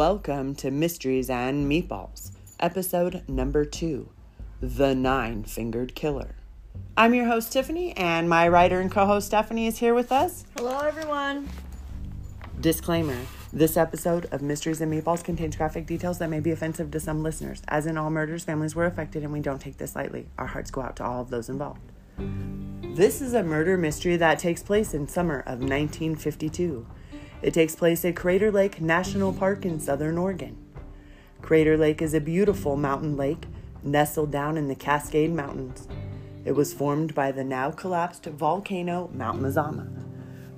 Welcome to Mysteries and Meatballs, episode number two The Nine Fingered Killer. I'm your host, Tiffany, and my writer and co host, Stephanie, is here with us. Hello, everyone. Disclaimer This episode of Mysteries and Meatballs contains graphic details that may be offensive to some listeners. As in all murders, families were affected, and we don't take this lightly. Our hearts go out to all of those involved. This is a murder mystery that takes place in summer of 1952. It takes place at Crater Lake National Park in southern Oregon. Crater Lake is a beautiful mountain lake nestled down in the Cascade Mountains. It was formed by the now collapsed volcano Mount Mazama.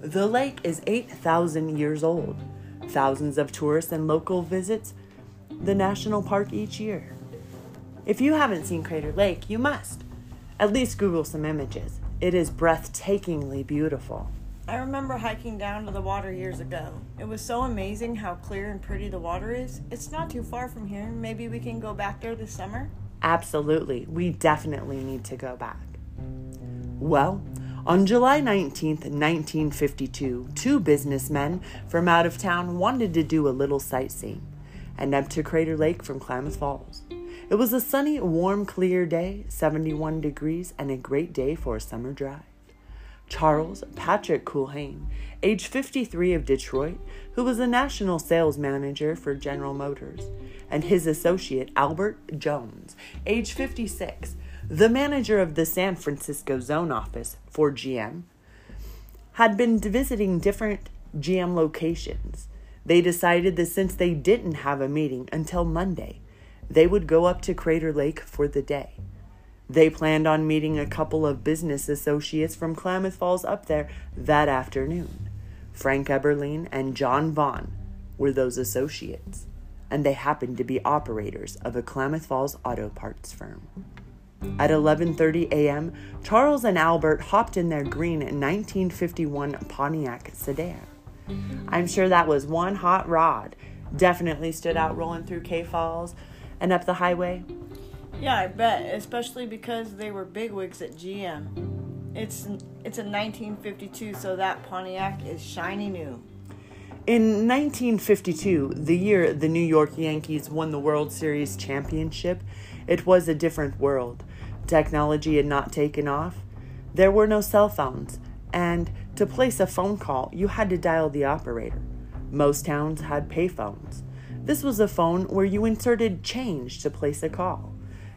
The lake is 8,000 years old. Thousands of tourists and local visits the national park each year. If you haven't seen Crater Lake, you must. At least Google some images. It is breathtakingly beautiful. I remember hiking down to the water years ago. It was so amazing how clear and pretty the water is. It's not too far from here. Maybe we can go back there this summer? Absolutely. We definitely need to go back. Well, on July 19th, 1952, two businessmen from out of town wanted to do a little sightseeing and up to Crater Lake from Klamath Falls. It was a sunny, warm, clear day, 71 degrees, and a great day for a summer drive. Charles Patrick Culhane, age 53 of Detroit, who was a national sales manager for General Motors, and his associate Albert Jones, age 56, the manager of the San Francisco zone office for GM, had been visiting different GM locations. They decided that since they didn't have a meeting until Monday, they would go up to Crater Lake for the day. They planned on meeting a couple of business associates from Klamath Falls up there that afternoon. Frank Eberlein and John Vaughn were those associates, and they happened to be operators of a Klamath Falls auto parts firm. At 11:30 a.m., Charles and Albert hopped in their green 1951 Pontiac sedan. I'm sure that was one hot rod. Definitely stood out rolling through K Falls and up the highway. Yeah, I bet, especially because they were bigwigs at GM. It's it's a 1952, so that Pontiac is shiny new. In 1952, the year the New York Yankees won the World Series championship, it was a different world. Technology had not taken off. There were no cell phones, and to place a phone call, you had to dial the operator. Most towns had payphones. This was a phone where you inserted change to place a call.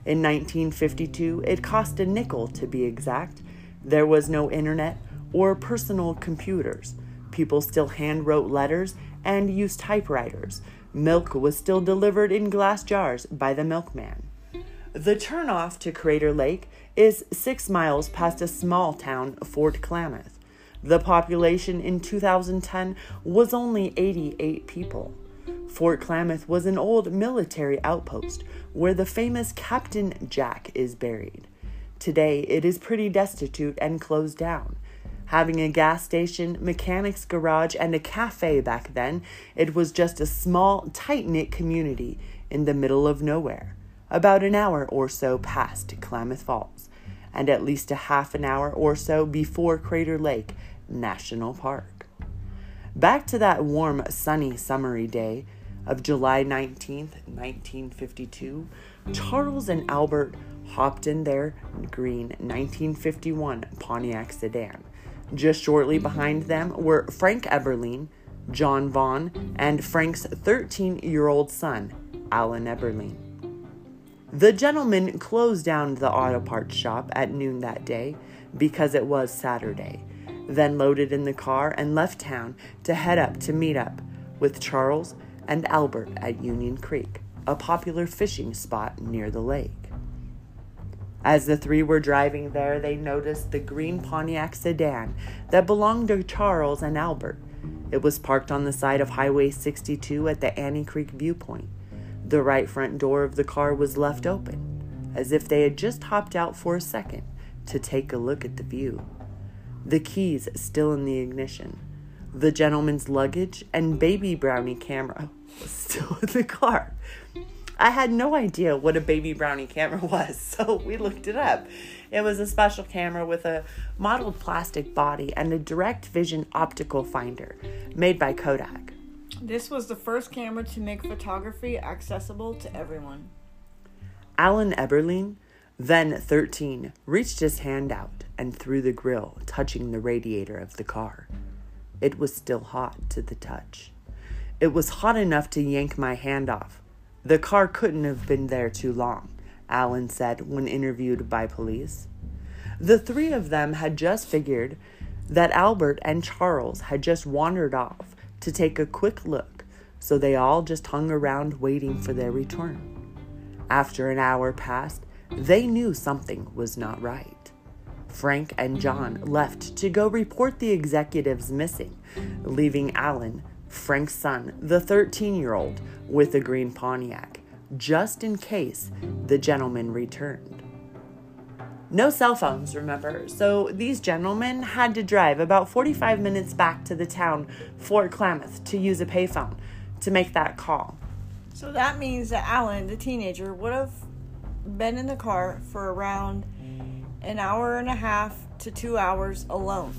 In 1952, it cost a nickel to be exact. There was no internet or personal computers. People still hand wrote letters and used typewriters. Milk was still delivered in glass jars by the milkman. The turnoff to Crater Lake is six miles past a small town, Fort Klamath. The population in 2010 was only 88 people. Fort Klamath was an old military outpost where the famous Captain Jack is buried. Today, it is pretty destitute and closed down. Having a gas station, mechanic's garage, and a cafe back then, it was just a small, tight knit community in the middle of nowhere, about an hour or so past Klamath Falls, and at least a half an hour or so before Crater Lake National Park. Back to that warm, sunny, summery day, of July 19th, 1952, Charles and Albert hopped in their green 1951 Pontiac sedan. Just shortly behind them were Frank Eberlein, John Vaughn, and Frank's 13 year old son, Alan Eberlein. The gentleman closed down the auto parts shop at noon that day because it was Saturday, then loaded in the car and left town to head up to meet up with Charles and Albert at Union Creek, a popular fishing spot near the lake. As the three were driving there, they noticed the green Pontiac sedan that belonged to Charles and Albert. It was parked on the side of Highway 62 at the Annie Creek viewpoint. The right front door of the car was left open, as if they had just hopped out for a second to take a look at the view. The keys still in the ignition. The gentleman's luggage and baby brownie camera was still in the car. I had no idea what a baby brownie camera was, so we looked it up. It was a special camera with a modeled plastic body and a direct vision optical finder made by Kodak. This was the first camera to make photography accessible to everyone. Alan Eberlein, then 13, reached his hand out and through the grill, touching the radiator of the car. It was still hot to the touch. It was hot enough to yank my hand off. The car couldn't have been there too long, Alan said when interviewed by police. The three of them had just figured that Albert and Charles had just wandered off to take a quick look, so they all just hung around waiting for their return. After an hour passed, they knew something was not right. Frank and John left to go report the executives missing, leaving Alan, Frank's son, the 13 year old, with a green Pontiac, just in case the gentleman returned. No cell phones, remember, so these gentlemen had to drive about 45 minutes back to the town, Fort Klamath, to use a payphone to make that call. So that means that Alan, the teenager, would have been in the car for around an hour and a half to two hours alone.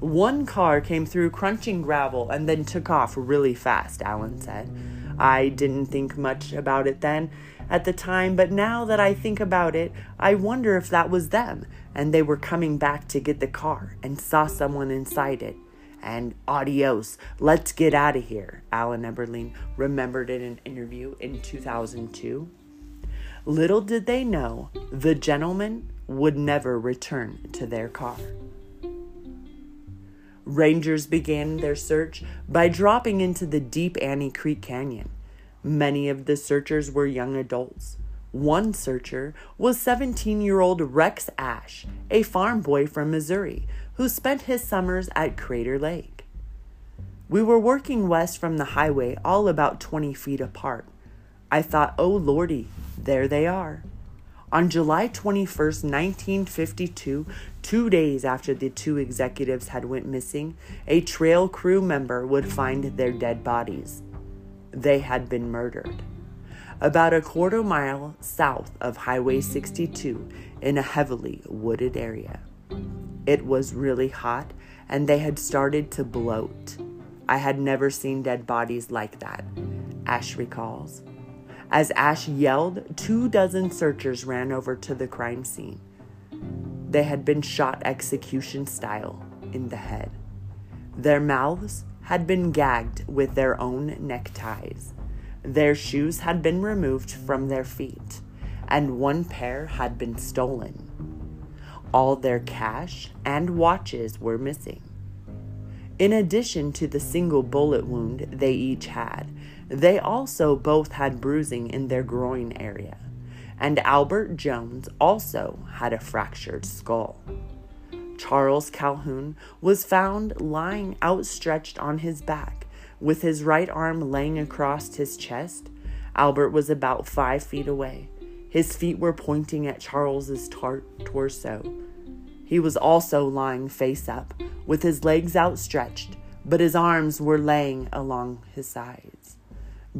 One car came through crunching gravel and then took off really fast, Alan said. I didn't think much about it then at the time, but now that I think about it, I wonder if that was them and they were coming back to get the car and saw someone inside it. And adios, let's get out of here, Alan Eberlein remembered in an interview in 2002. Little did they know the gentleman would never return to their car. Rangers began their search by dropping into the deep Annie Creek Canyon. Many of the searchers were young adults. One searcher was 17 year old Rex Ash, a farm boy from Missouri who spent his summers at Crater Lake. We were working west from the highway, all about 20 feet apart. I thought, oh lordy, there they are. On July 21st, 1952, two days after the two executives had went missing, a trail crew member would find their dead bodies. They had been murdered. About a quarter mile south of Highway 62 in a heavily wooded area. It was really hot and they had started to bloat. I had never seen dead bodies like that, Ash recalls. As Ash yelled, two dozen searchers ran over to the crime scene. They had been shot execution style in the head. Their mouths had been gagged with their own neckties. Their shoes had been removed from their feet, and one pair had been stolen. All their cash and watches were missing. In addition to the single bullet wound they each had, they also both had bruising in their groin area, and Albert Jones also had a fractured skull. Charles Calhoun was found lying outstretched on his back, with his right arm laying across his chest. Albert was about five feet away. His feet were pointing at Charles's tar- torso. He was also lying face up, with his legs outstretched, but his arms were laying along his sides.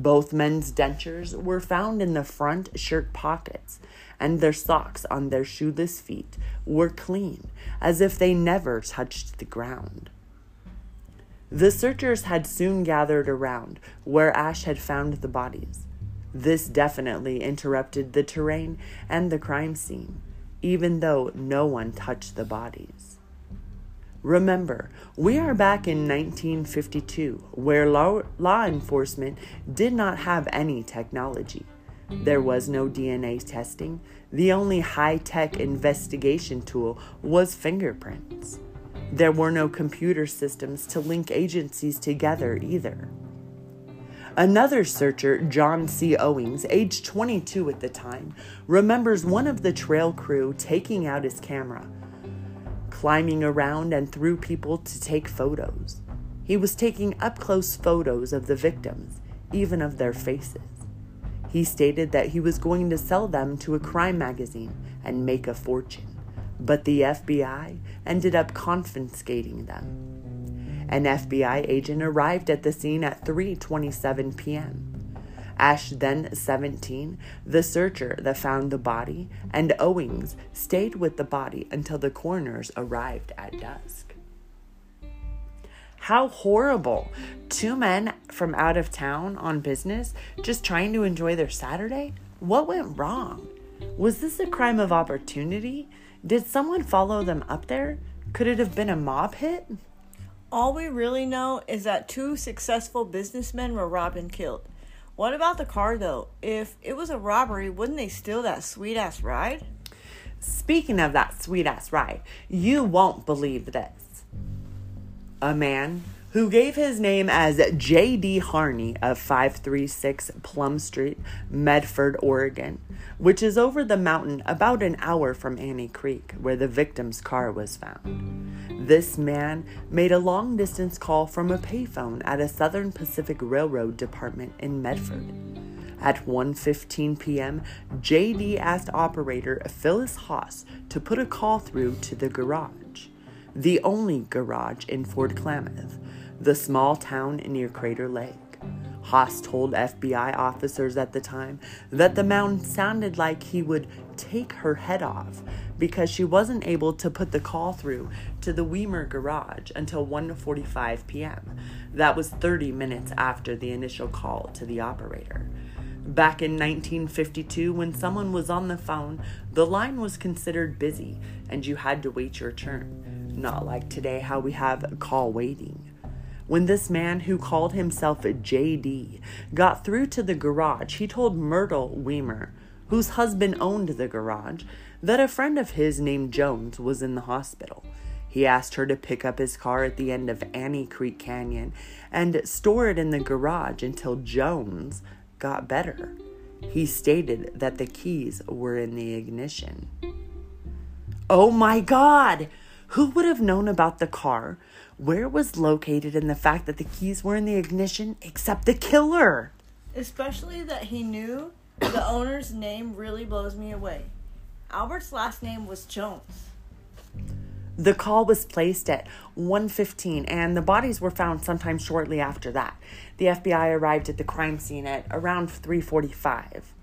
Both men's dentures were found in the front shirt pockets, and their socks on their shoeless feet were clean, as if they never touched the ground. The searchers had soon gathered around where Ash had found the bodies. This definitely interrupted the terrain and the crime scene, even though no one touched the bodies. Remember, we are back in 1952, where law, law, enforcement did not have any technology. There was no DNA testing. The only high tech investigation tool was fingerprints. There were no computer systems to link agencies together either. Another searcher, John C. Owings, age 22 at the time, remembers one of the trail crew taking out his camera climbing around and through people to take photos. He was taking up close photos of the victims, even of their faces. He stated that he was going to sell them to a crime magazine and make a fortune, but the FBI ended up confiscating them. An FBI agent arrived at the scene at 3:27 p.m. Ash, then 17, the searcher that found the body, and Owings stayed with the body until the coroners arrived at dusk. How horrible. Two men from out of town on business just trying to enjoy their Saturday? What went wrong? Was this a crime of opportunity? Did someone follow them up there? Could it have been a mob hit? All we really know is that two successful businessmen were robbed and killed. What about the car though? If it was a robbery, wouldn't they steal that sweet ass ride? Speaking of that sweet ass ride, you won't believe this. A man who gave his name as J.D. Harney of 536 Plum Street, Medford, Oregon, which is over the mountain about an hour from Annie Creek, where the victim's car was found. This man made a long distance call from a payphone at a Southern Pacific Railroad department in Medford. At 1:15 p.m., JD asked operator Phyllis Haas to put a call through to the garage, the only garage in Fort Klamath, the small town near Crater Lake. Haas told FBI officers at the time that the man sounded like he would take her head off because she wasn't able to put the call through to the Weimer garage until 1:45 p.m. That was 30 minutes after the initial call to the operator. Back in 1952, when someone was on the phone, the line was considered busy and you had to wait your turn. Not like today, how we have call waiting. When this man who called himself JD got through to the garage, he told Myrtle Weimer, whose husband owned the garage, that a friend of his named Jones was in the hospital. He asked her to pick up his car at the end of Annie Creek Canyon and store it in the garage until Jones got better. He stated that the keys were in the ignition. Oh my God! Who would have known about the car, where it was located, and the fact that the keys were in the ignition except the killer? Especially that he knew the owner's name really blows me away. Albert's last name was Jones. The call was placed at 1:15 and the bodies were found sometime shortly after that. The FBI arrived at the crime scene at around 3:45.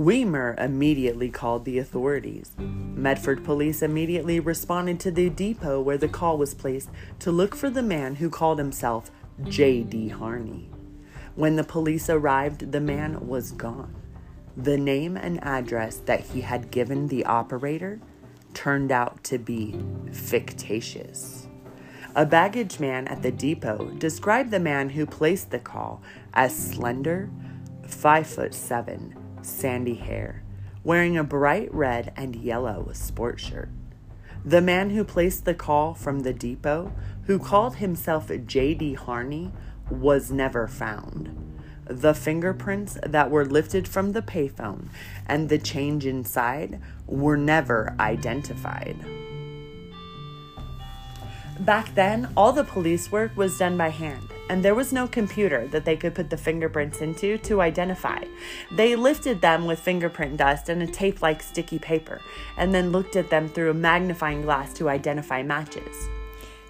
Weimer immediately called the authorities. Medford police immediately responded to the depot where the call was placed to look for the man who called himself J.D. Harney. When the police arrived, the man was gone. The name and address that he had given the operator turned out to be fictitious. A baggage man at the depot described the man who placed the call as slender, five foot seven, sandy hair, wearing a bright red and yellow sports shirt. The man who placed the call from the depot, who called himself J.D. Harney, was never found the fingerprints that were lifted from the payphone and the change inside were never identified. Back then, all the police work was done by hand, and there was no computer that they could put the fingerprints into to identify. They lifted them with fingerprint dust and a tape like sticky paper, and then looked at them through a magnifying glass to identify matches.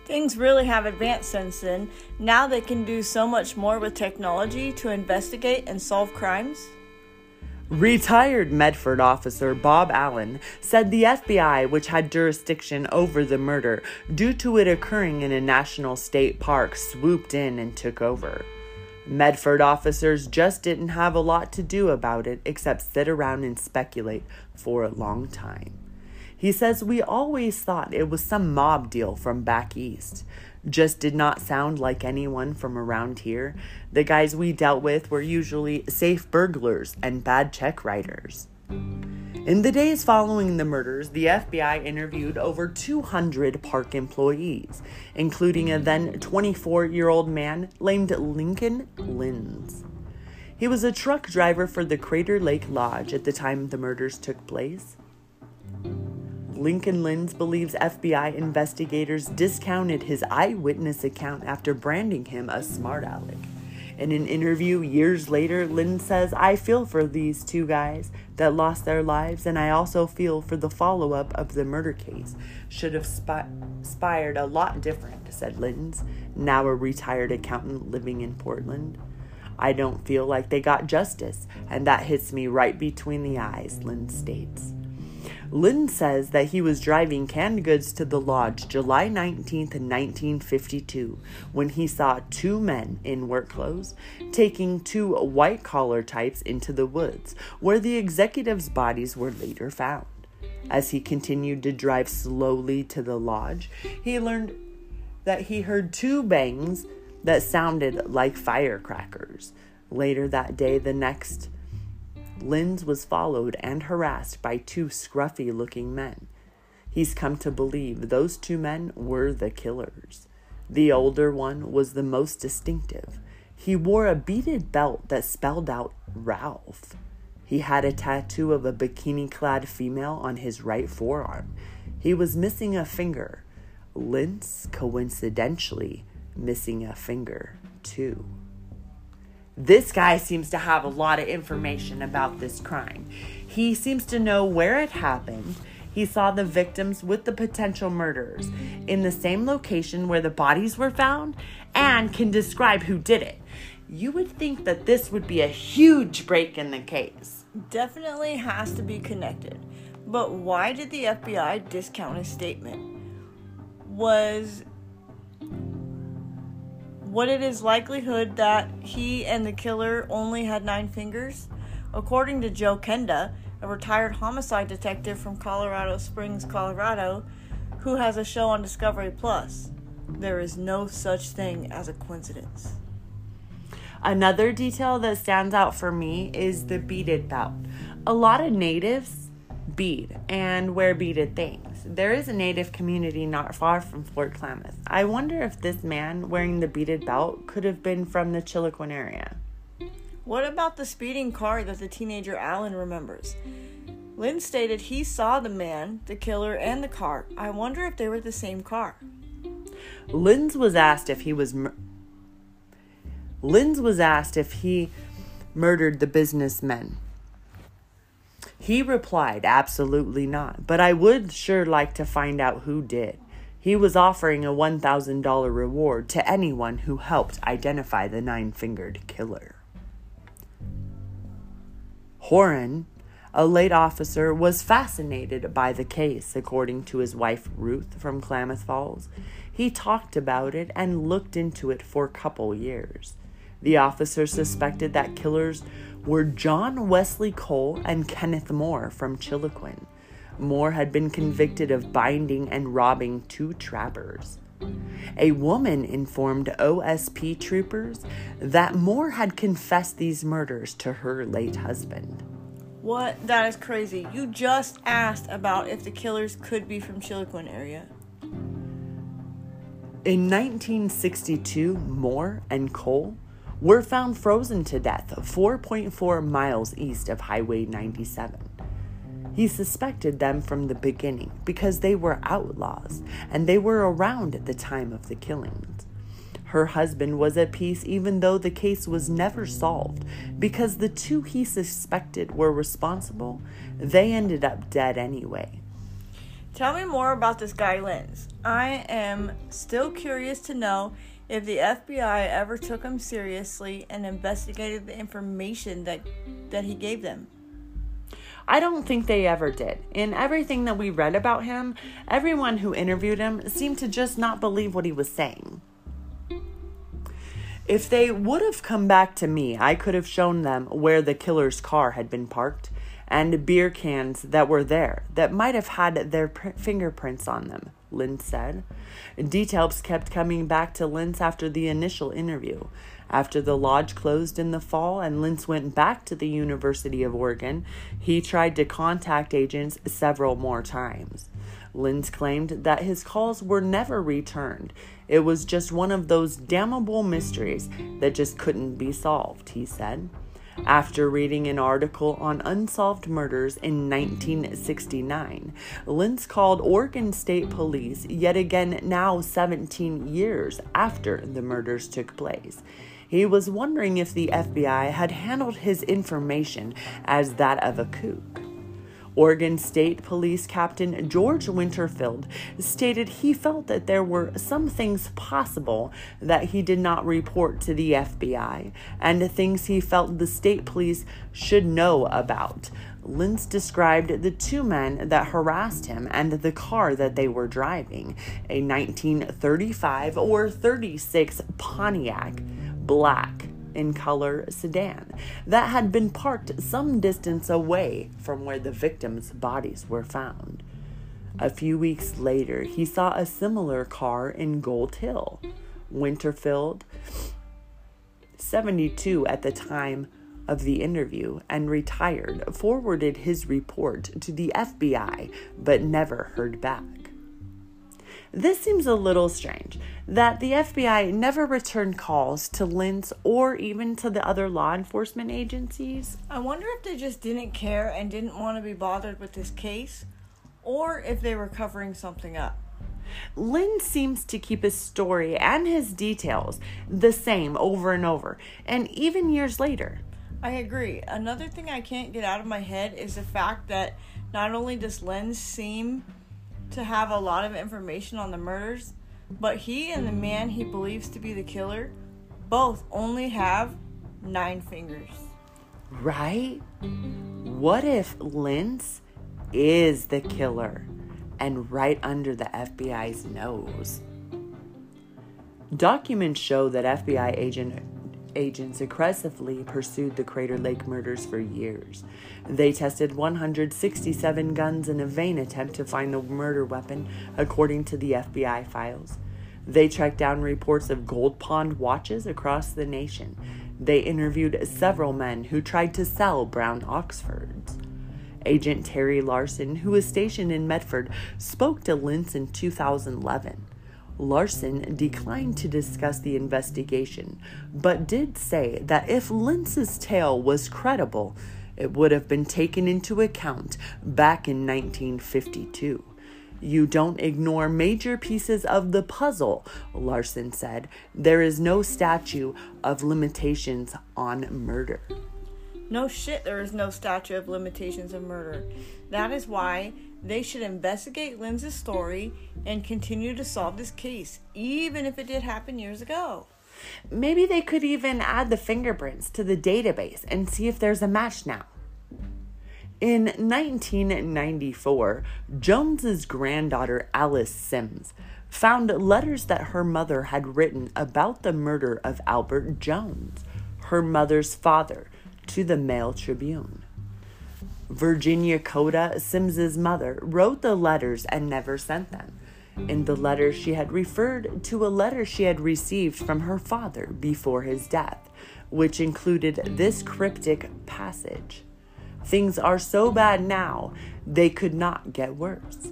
Things really have advanced since then. Now they can do so much more with technology to investigate and solve crimes. Retired Medford officer Bob Allen said the FBI, which had jurisdiction over the murder due to it occurring in a national state park, swooped in and took over. Medford officers just didn't have a lot to do about it except sit around and speculate for a long time. He says we always thought it was some mob deal from back east. Just did not sound like anyone from around here. The guys we dealt with were usually safe burglars and bad check writers. In the days following the murders, the FBI interviewed over 200 park employees, including a then 24 year old man named Lincoln Lins. He was a truck driver for the Crater Lake Lodge at the time the murders took place. Lincoln Lins believes FBI investigators discounted his eyewitness account after branding him a smart aleck. In an interview years later, Lynn says, I feel for these two guys that lost their lives, and I also feel for the follow up of the murder case. Should have spi- inspired a lot different, said Lins, now a retired accountant living in Portland. I don't feel like they got justice, and that hits me right between the eyes, Lynn states. Lynn says that he was driving canned goods to the lodge July 19th, 1952, when he saw two men in work clothes taking two white collar types into the woods, where the executives' bodies were later found. As he continued to drive slowly to the lodge, he learned that he heard two bangs that sounded like firecrackers. Later that day, the next Linz was followed and harassed by two scruffy looking men. He's come to believe those two men were the killers. The older one was the most distinctive. He wore a beaded belt that spelled out Ralph. He had a tattoo of a bikini clad female on his right forearm. He was missing a finger. Lintz, coincidentally, missing a finger, too. This guy seems to have a lot of information about this crime. He seems to know where it happened. He saw the victims with the potential murderers in the same location where the bodies were found and can describe who did it. You would think that this would be a huge break in the case. Definitely has to be connected. But why did the FBI discount his statement? Was what it is likelihood that he and the killer only had nine fingers? According to Joe Kenda, a retired homicide detective from Colorado Springs, Colorado, who has a show on Discovery Plus, there is no such thing as a coincidence. Another detail that stands out for me is the beaded belt. A lot of natives bead and wear beaded things. There is a native community not far from Fort Klamath. I wonder if this man wearing the beaded belt could have been from the Chiloquin area. What about the speeding car that the teenager Alan remembers? Lynn stated he saw the man, the killer, and the car. I wonder if they were the same car. Lynn's was asked if he was mur- Linz was asked if he murdered the businessmen. He replied, Absolutely not, but I would sure like to find out who did. He was offering a $1,000 reward to anyone who helped identify the nine fingered killer. Horan, a late officer, was fascinated by the case, according to his wife Ruth from Klamath Falls. He talked about it and looked into it for a couple years. The officer suspected that killers were John Wesley Cole and Kenneth Moore from Chiloquin. Moore had been convicted of binding and robbing two trappers. A woman informed OSP troopers that Moore had confessed these murders to her late husband. What? That is crazy. You just asked about if the killers could be from Chiloquin area. In 1962, Moore and Cole were found frozen to death 4.4 miles east of Highway 97. He suspected them from the beginning because they were outlaws and they were around at the time of the killings. Her husband was at peace even though the case was never solved because the two he suspected were responsible, they ended up dead anyway. Tell me more about this guy Linz. I am still curious to know if the FBI ever took him seriously and investigated the information that that he gave them. I don't think they ever did. In everything that we read about him, everyone who interviewed him seemed to just not believe what he was saying. If they would have come back to me, I could have shown them where the killer's car had been parked and beer cans that were there that might have had their pr- fingerprints on them. Lynn said. Details kept coming back to Lynch after the initial interview. After the lodge closed in the fall and Lynch went back to the University of Oregon, he tried to contact agents several more times. Lynch claimed that his calls were never returned. It was just one of those damnable mysteries that just couldn't be solved, he said. After reading an article on unsolved murders in 1969, Lintz called Oregon State Police yet again now 17 years after the murders took place. He was wondering if the FBI had handled his information as that of a kook. Oregon State Police Captain George Winterfield stated he felt that there were some things possible that he did not report to the FBI and things he felt the state police should know about. Lentz described the two men that harassed him and the car that they were driving, a 1935 or 36 Pontiac black in color sedan that had been parked some distance away from where the victims' bodies were found. A few weeks later, he saw a similar car in Gold Hill. Winterfield, 72 at the time of the interview and retired, forwarded his report to the FBI but never heard back. This seems a little strange that the FBI never returned calls to Lentz or even to the other law enforcement agencies. I wonder if they just didn't care and didn't want to be bothered with this case, or if they were covering something up. Lynn seems to keep his story and his details the same over and over, and even years later. I agree. Another thing I can't get out of my head is the fact that not only does Lentz seem to have a lot of information on the murders, but he and the man he believes to be the killer both only have nine fingers. Right? What if Lentz is the killer and right under the FBI's nose? Documents show that FBI agent agents aggressively pursued the Crater Lake murders for years. They tested 167 guns in a vain attempt to find the murder weapon, according to the FBI files. They tracked down reports of gold pond watches across the nation. They interviewed several men who tried to sell brown Oxfords. Agent Terry Larson, who was stationed in Medford, spoke to Lentz in 2011. Larson declined to discuss the investigation, but did say that if Lentz's tale was credible, it would have been taken into account back in 1952. You don't ignore major pieces of the puzzle, Larson said. There is no statute of limitations on murder. No shit, there is no statute of limitations of murder. That is why they should investigate Lentz's story and continue to solve this case, even if it did happen years ago. Maybe they could even add the fingerprints to the database and see if there's a match now. In 1994, Jones's granddaughter Alice Sims found letters that her mother had written about the murder of Albert Jones, her mother's father, to the Mail Tribune. Virginia Coda, Sims's mother, wrote the letters and never sent them. In the letter, she had referred to a letter she had received from her father before his death, which included this cryptic passage Things are so bad now, they could not get worse.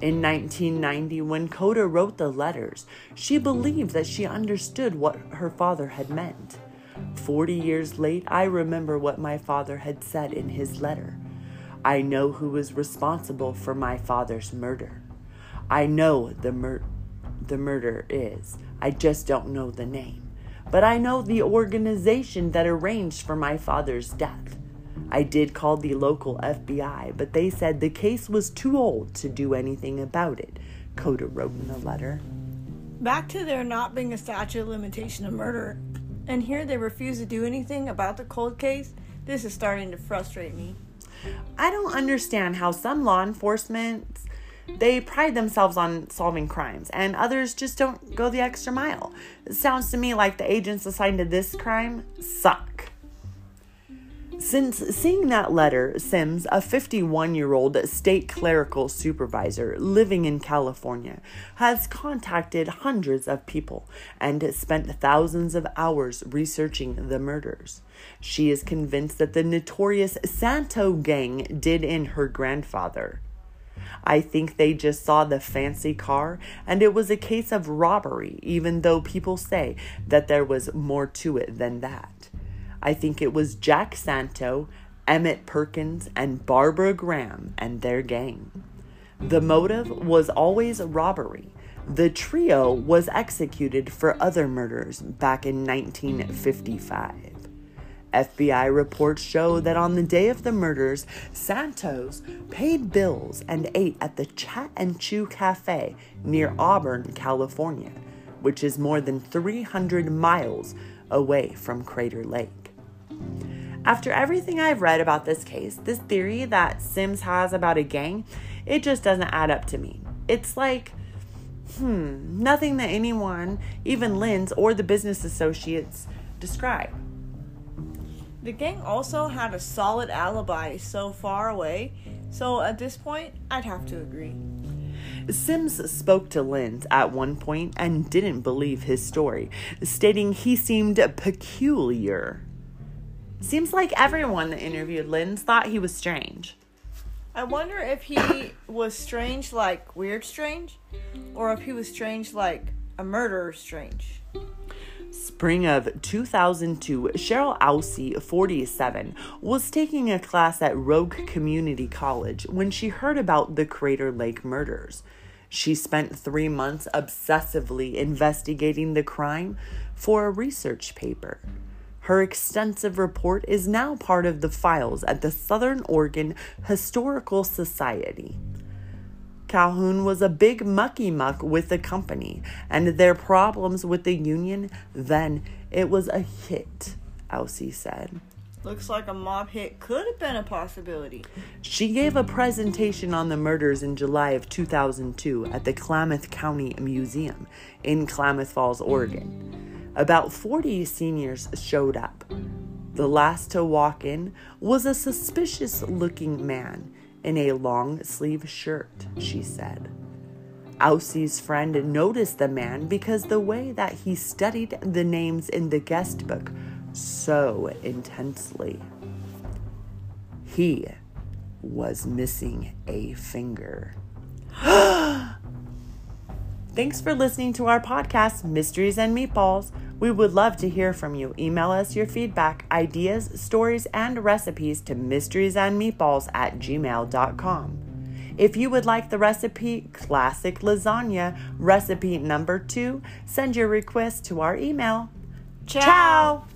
In 1990, when Coda wrote the letters, she believed that she understood what her father had meant. Forty years late, I remember what my father had said in his letter. I know who is responsible for my father's murder. I know the mur- the murder is. I just don't know the name. But I know the organization that arranged for my father's death. I did call the local FBI, but they said the case was too old to do anything about it, Coda wrote in the letter. Back to there not being a statute of limitation of murder, and here they refuse to do anything about the cold case, this is starting to frustrate me. I don't understand how some law enforcement they pride themselves on solving crimes and others just don't go the extra mile. It sounds to me like the agents assigned to this crime suck. Since seeing that letter, Sims, a 51 year old state clerical supervisor living in California, has contacted hundreds of people and spent thousands of hours researching the murders. She is convinced that the notorious Santo gang did in her grandfather. I think they just saw the fancy car and it was a case of robbery, even though people say that there was more to it than that. I think it was Jack Santo, Emmett Perkins, and Barbara Graham and their gang. The motive was always robbery. The trio was executed for other murders back in 1955. FBI reports show that on the day of the murders, Santos paid bills and ate at the Chat and Chew Cafe near Auburn, California, which is more than 300 miles away from Crater Lake. After everything I've read about this case, this theory that Sims has about a gang, it just doesn't add up to me. It's like, hmm, nothing that anyone, even Lynn's or the business associates, describe. The gang also had a solid alibi so far away, so at this point, I'd have to agree. Sims spoke to Lynn's at one point and didn't believe his story, stating he seemed peculiar. Seems like everyone that interviewed Lynn's thought he was strange. I wonder if he was strange like weird strange, or if he was strange like a murderer strange. Spring of 2002, Cheryl Ousey, 47, was taking a class at Rogue Community College when she heard about the Crater Lake murders. She spent three months obsessively investigating the crime for a research paper. Her extensive report is now part of the files at the Southern Oregon Historical Society. Calhoun was a big mucky muck with the company and their problems with the union, then it was a hit, Ousey said. Looks like a mob hit could have been a possibility. She gave a presentation on the murders in July of 2002 at the Klamath County Museum in Klamath Falls, Oregon. About 40 seniors showed up. The last to walk in was a suspicious looking man in a long sleeve shirt, she said. Ousey's friend noticed the man because the way that he studied the names in the guest book so intensely. He was missing a finger. Thanks for listening to our podcast, Mysteries and Meatballs. We would love to hear from you. Email us your feedback, ideas, stories, and recipes to mysteriesandmeatballs at gmail.com. If you would like the recipe Classic Lasagna recipe number two, send your request to our email. Ciao. Ciao.